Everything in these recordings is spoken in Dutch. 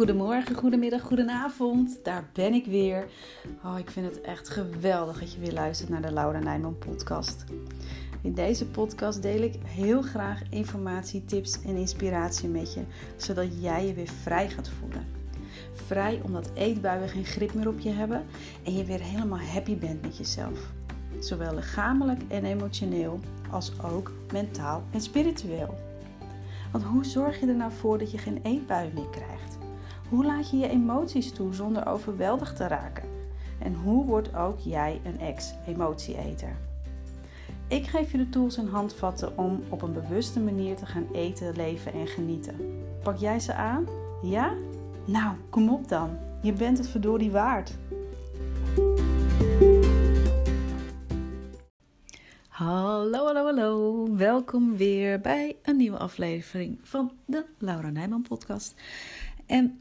Goedemorgen, goedemiddag, goedenavond. Daar ben ik weer. Oh, ik vind het echt geweldig dat je weer luistert naar de Laura Nijman podcast. In deze podcast deel ik heel graag informatie, tips en inspiratie met je, zodat jij je weer vrij gaat voelen. Vrij omdat eetbuien geen grip meer op je hebben en je weer helemaal happy bent met jezelf. Zowel lichamelijk en emotioneel als ook mentaal en spiritueel. Want hoe zorg je er nou voor dat je geen eetbuien meer krijgt? Hoe laat je je emoties toe zonder overweldigd te raken? En hoe wordt ook jij een ex-emotieeter? Ik geef je de tools en handvatten om op een bewuste manier te gaan eten, leven en genieten. Pak jij ze aan? Ja? Nou, kom op dan. Je bent het verdorie waard. Hallo, hallo, hallo. Welkom weer bij een nieuwe aflevering van de Laura Nijman podcast. En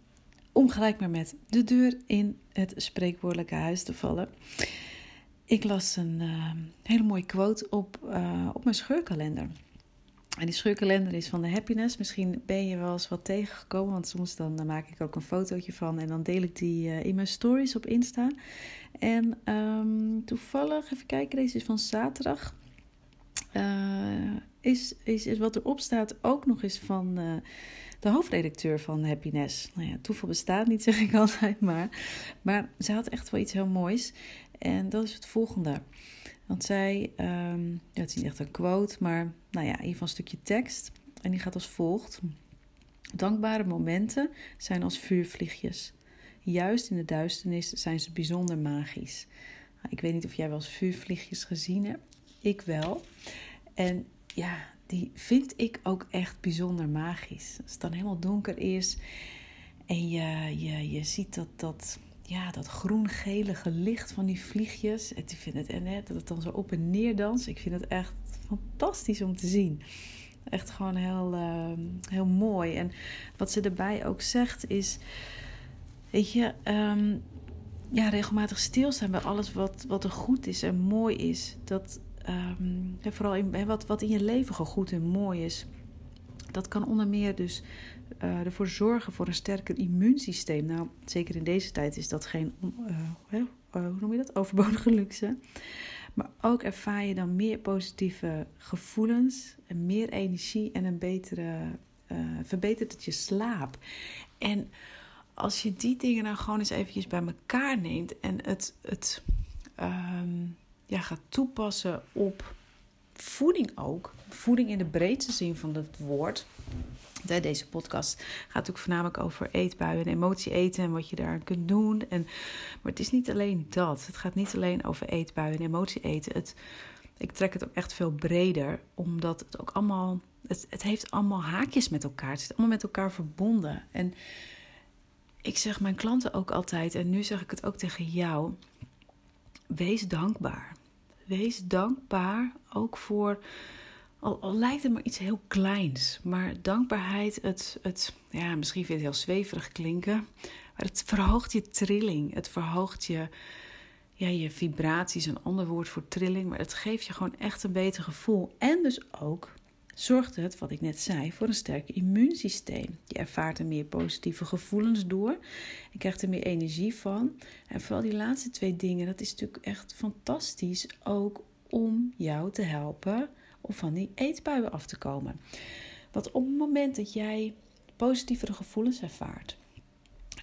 om gelijk maar met de deur in het spreekwoordelijke huis te vallen. Ik las een uh, hele mooie quote op, uh, op mijn scheurkalender. En die scheurkalender is van de happiness. Misschien ben je wel eens wat tegengekomen, want soms dan, maak ik ook een fotootje van en dan deel ik die uh, in mijn stories op Insta. En um, toevallig, even kijken, deze is van zaterdag. Is, is, is wat erop staat ook nog eens van de hoofdredacteur van Happiness. Nou ja, toeval bestaat niet, zeg ik altijd maar. Maar ze had echt wel iets heel moois. En dat is het volgende. Want zij, um, ja, het is niet echt een quote, maar nou ja, in ieder geval een stukje tekst. En die gaat als volgt. Dankbare momenten zijn als vuurvliegjes. Juist in de duisternis zijn ze bijzonder magisch. Nou, ik weet niet of jij wel eens vuurvliegjes gezien hebt. Ik wel. En ja, die vind ik ook echt bijzonder magisch. Als het dan helemaal donker is en je, je, je ziet dat, dat, ja, dat groen-gelige licht van die vliegjes. En, vind het, en hè, dat het dan zo op en neer danst. Ik vind het echt fantastisch om te zien. Echt gewoon heel, uh, heel mooi. En wat ze erbij ook zegt is... Weet je, um, ja, regelmatig stilstaan bij alles wat, wat er goed is en mooi is. Dat, um, vooral in, wat, wat in je leven goed en mooi is. Dat kan onder meer dus uh, ervoor zorgen voor een sterker immuunsysteem. Nou, zeker in deze tijd is dat geen, uh, hoe noem je dat, overbodige luxe. Maar ook ervaar je dan meer positieve gevoelens, en meer energie en een betere, verbetert het je slaap. En als je die dingen nou gewoon eens eventjes bij elkaar neemt en het, het um, ja, gaat toepassen op voeding ook. Voeding in de breedste zin van het woord. Deze podcast gaat natuurlijk voornamelijk over eetbuien en emotie eten en wat je daar kunt doen. En, maar het is niet alleen dat. Het gaat niet alleen over eetbuien en emotie eten. Het, ik trek het ook echt veel breder, omdat het ook allemaal. Het, het heeft allemaal haakjes met elkaar. Het zit allemaal met elkaar verbonden. En ik zeg mijn klanten ook altijd, en nu zeg ik het ook tegen jou: wees dankbaar. Wees dankbaar ook voor, al, al, lijkt het maar iets heel kleins, maar dankbaarheid, het, het, ja, misschien vind je het heel zweverig klinken, maar het verhoogt je trilling, het verhoogt je, ja, je vibraties, een ander woord voor trilling, maar het geeft je gewoon echt een beter gevoel. En dus ook zorgt het, wat ik net zei, voor een sterker immuunsysteem. Je ervaart er meer positieve gevoelens door. Je krijgt er meer energie van. En vooral die laatste twee dingen, dat is natuurlijk echt fantastisch ook om jou te helpen om van die eetbuien af te komen. Want op het moment dat jij positievere gevoelens ervaart,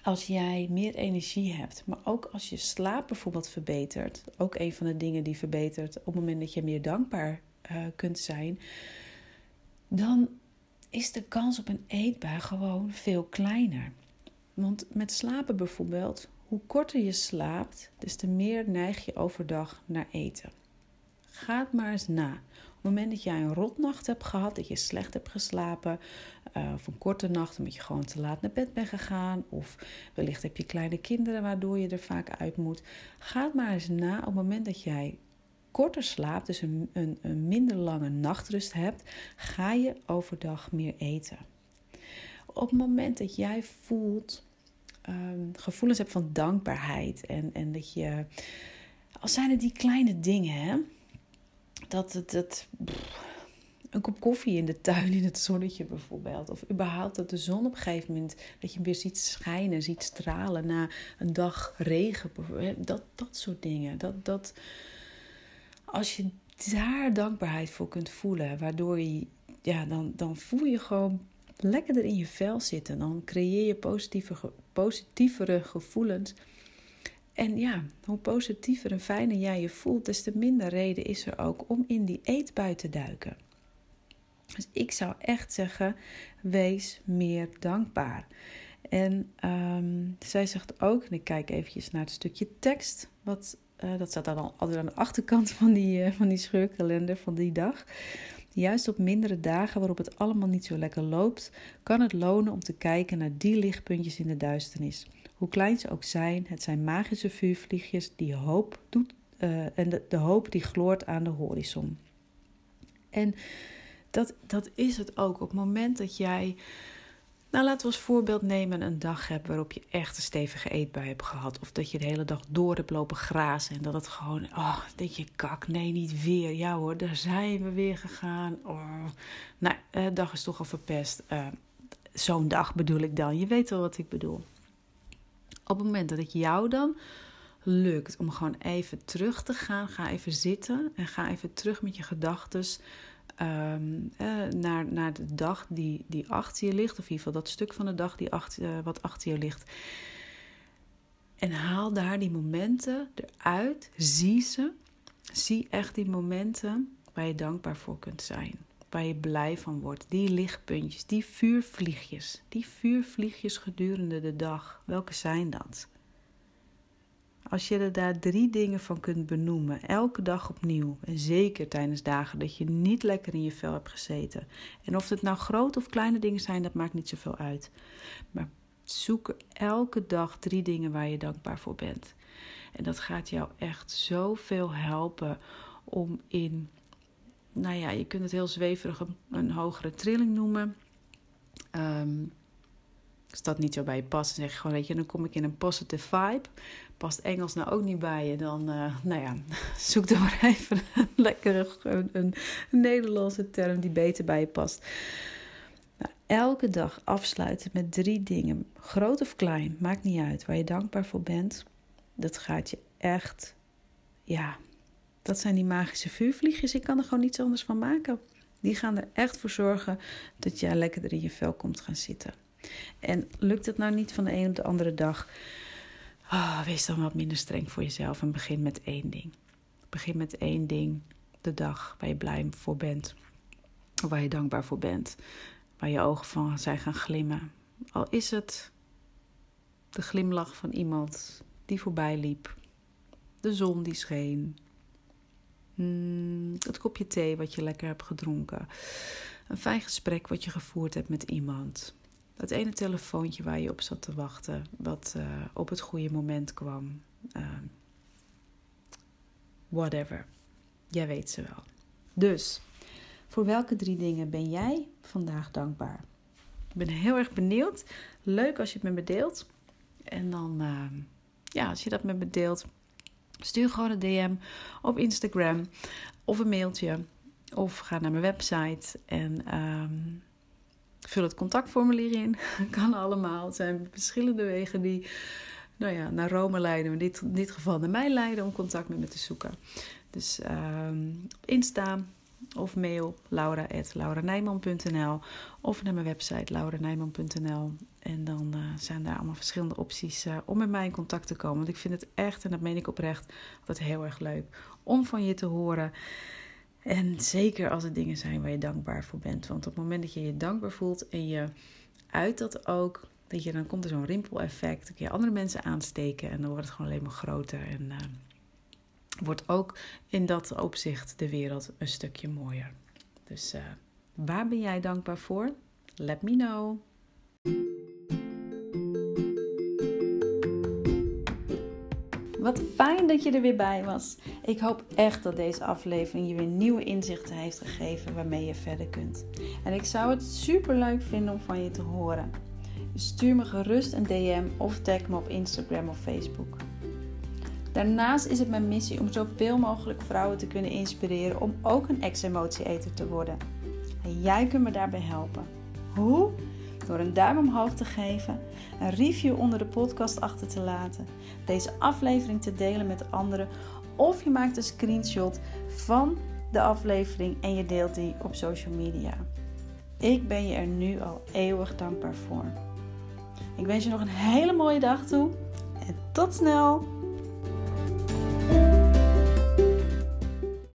als jij meer energie hebt, maar ook als je slaap bijvoorbeeld verbetert, ook een van de dingen die verbetert op het moment dat je meer dankbaar uh, kunt zijn, dan is de kans op een eetbui gewoon veel kleiner. Want met slapen bijvoorbeeld, hoe korter je slaapt, des te meer neig je overdag naar eten. Ga het maar eens na. Op het moment dat jij een rotnacht hebt gehad, dat je slecht hebt geslapen, uh, of een korte nacht omdat je gewoon te laat naar bed bent gegaan, of wellicht heb je kleine kinderen waardoor je er vaak uit moet. Ga het maar eens na op het moment dat jij korter slaapt, dus een, een, een minder lange nachtrust hebt, ga je overdag meer eten. Op het moment dat jij voelt, um, gevoelens hebt van dankbaarheid en, en dat je, als zijn het die kleine dingen, hè, dat het, het een kop koffie in de tuin in het zonnetje bijvoorbeeld. Of überhaupt dat de zon op een gegeven moment, dat je weer ziet schijnen, ziet stralen na een dag regen. Dat, dat soort dingen. Dat, dat, als je daar dankbaarheid voor kunt voelen, waardoor je, ja, dan, dan voel je gewoon lekkerder in je vel zitten. Dan creëer je positieve, positievere gevoelens. En ja, hoe positiever en fijner jij je voelt, des te minder reden is er ook om in die eetbui te duiken. Dus ik zou echt zeggen, wees meer dankbaar. En um, zij zegt ook, en ik kijk eventjes naar het stukje tekst, wat, uh, dat staat dan altijd aan de achterkant van die, uh, van die scheurkalender van die dag. Juist op mindere dagen waarop het allemaal niet zo lekker loopt, kan het lonen om te kijken naar die lichtpuntjes in de duisternis. Hoe klein ze ook zijn, het zijn magische vuurvliegjes die hoop doet uh, en de, de hoop die gloort aan de horizon. En dat, dat is het ook. Op het moment dat jij, nou laten we als voorbeeld nemen, een dag waarop je echt een stevige eetbui hebt gehad. Of dat je de hele dag door hebt lopen grazen en dat het gewoon, oh, denk je, kak, nee, niet weer. Ja hoor, daar zijn we weer gegaan. Oh. Nou, de dag is toch al verpest. Uh, Zo'n dag bedoel ik dan. Je weet wel wat ik bedoel. Op het moment dat het jou dan lukt om gewoon even terug te gaan, ga even zitten en ga even terug met je gedachten um, eh, naar, naar de dag die, die achter je ligt, of in ieder geval dat stuk van de dag die achter, uh, wat achter je ligt. En haal daar die momenten eruit, zie ze. Zie echt die momenten waar je dankbaar voor kunt zijn. Waar je blij van wordt. Die lichtpuntjes, die vuurvliegjes. Die vuurvliegjes gedurende de dag. Welke zijn dat? Als je er daar drie dingen van kunt benoemen, elke dag opnieuw, en zeker tijdens dagen dat je niet lekker in je vel hebt gezeten. En of het nou grote of kleine dingen zijn, dat maakt niet zoveel uit. Maar zoek elke dag drie dingen waar je dankbaar voor bent. En dat gaat jou echt zoveel helpen om in, nou ja, je kunt het heel zweverig een, hogere trilling noemen. Um, als dat niet zo bij je past, dan zeg je gewoon, weet je, dan kom ik in een positive vibe. Past Engels nou ook niet bij je, dan, uh, nou ja, zoek dan maar even een lekkere, een, een, Nederlandse term die beter bij je past. Nou, elke dag afsluiten met drie dingen, groot of klein, maakt niet uit, waar je dankbaar voor bent. Dat gaat je echt, ja, dat zijn die magische vuurvliegjes. Ik kan er gewoon niets anders van maken. Die gaan er echt voor zorgen dat jij lekkerder in je vel komt gaan zitten. En lukt het nou niet van de een op de andere dag? Oh, wees dan wat minder streng voor jezelf en begin met één ding. Begin met één ding de dag waar je blij voor bent. Waar je dankbaar voor bent. Waar je ogen van zijn gaan glimmen. Al is het de glimlach van iemand die voorbij liep. De zon die scheen. Hmm, het kopje thee wat je lekker hebt gedronken. Een fijn gesprek wat je gevoerd hebt met iemand. Dat ene telefoontje waar je op zat te wachten, wat uh, op het goede moment kwam. Uh, whatever. Jij weet ze wel. Dus, voor welke drie dingen ben jij vandaag dankbaar? Ik ben heel erg benieuwd. Leuk als je het met me deelt. En dan, uh, ja, als je dat met me deelt, stuur gewoon een DM op Instagram of een mailtje. Of ga naar mijn website en um, Vul het contactformulier in. kan allemaal. Het zijn verschillende wegen die nou ja, naar Rome leiden. In dit, geval naar mij leiden om contact met me te zoeken. Dus um, Insta of mail laura.lauranijman.nl of naar mijn website lauranijman.nl. En dan uh, zijn daar allemaal verschillende opties uh, om met mij in contact te komen. Want ik vind het echt, en dat meen ik oprecht, altijd heel erg leuk om van je te horen. En zeker als het dingen zijn waar je dankbaar voor bent. Want op het moment dat je je dankbaar voelt en je uit dat ook, dat je, dan komt er zo'n rimpeleffect. Dan kun je andere mensen aansteken en dan wordt het gewoon alleen maar groter. En uh, wordt ook in dat opzicht de wereld een stukje mooier. Dus uh, waar ben jij dankbaar voor? Let me know. Wat fijn dat je er weer bij was. Ik hoop echt dat deze aflevering je weer nieuwe inzichten heeft gegeven waarmee je verder kunt. En ik zou het super leuk vinden om van je te horen. Stuur me gerust een DM of tag me op Instagram of Facebook. Daarnaast is het mijn missie om zoveel mogelijk vrouwen te kunnen inspireren om ook een ex-emotieeter te worden. En jij kunt me daarbij helpen. Hoe? Door een duim omhoog te geven, een review onder de podcast achter te laten, deze aflevering te delen met anderen of je maakt een screenshot van de aflevering en je deelt die op social media. Ik ben je er nu al eeuwig dankbaar voor. Ik wens je nog een hele mooie dag toe en tot snel!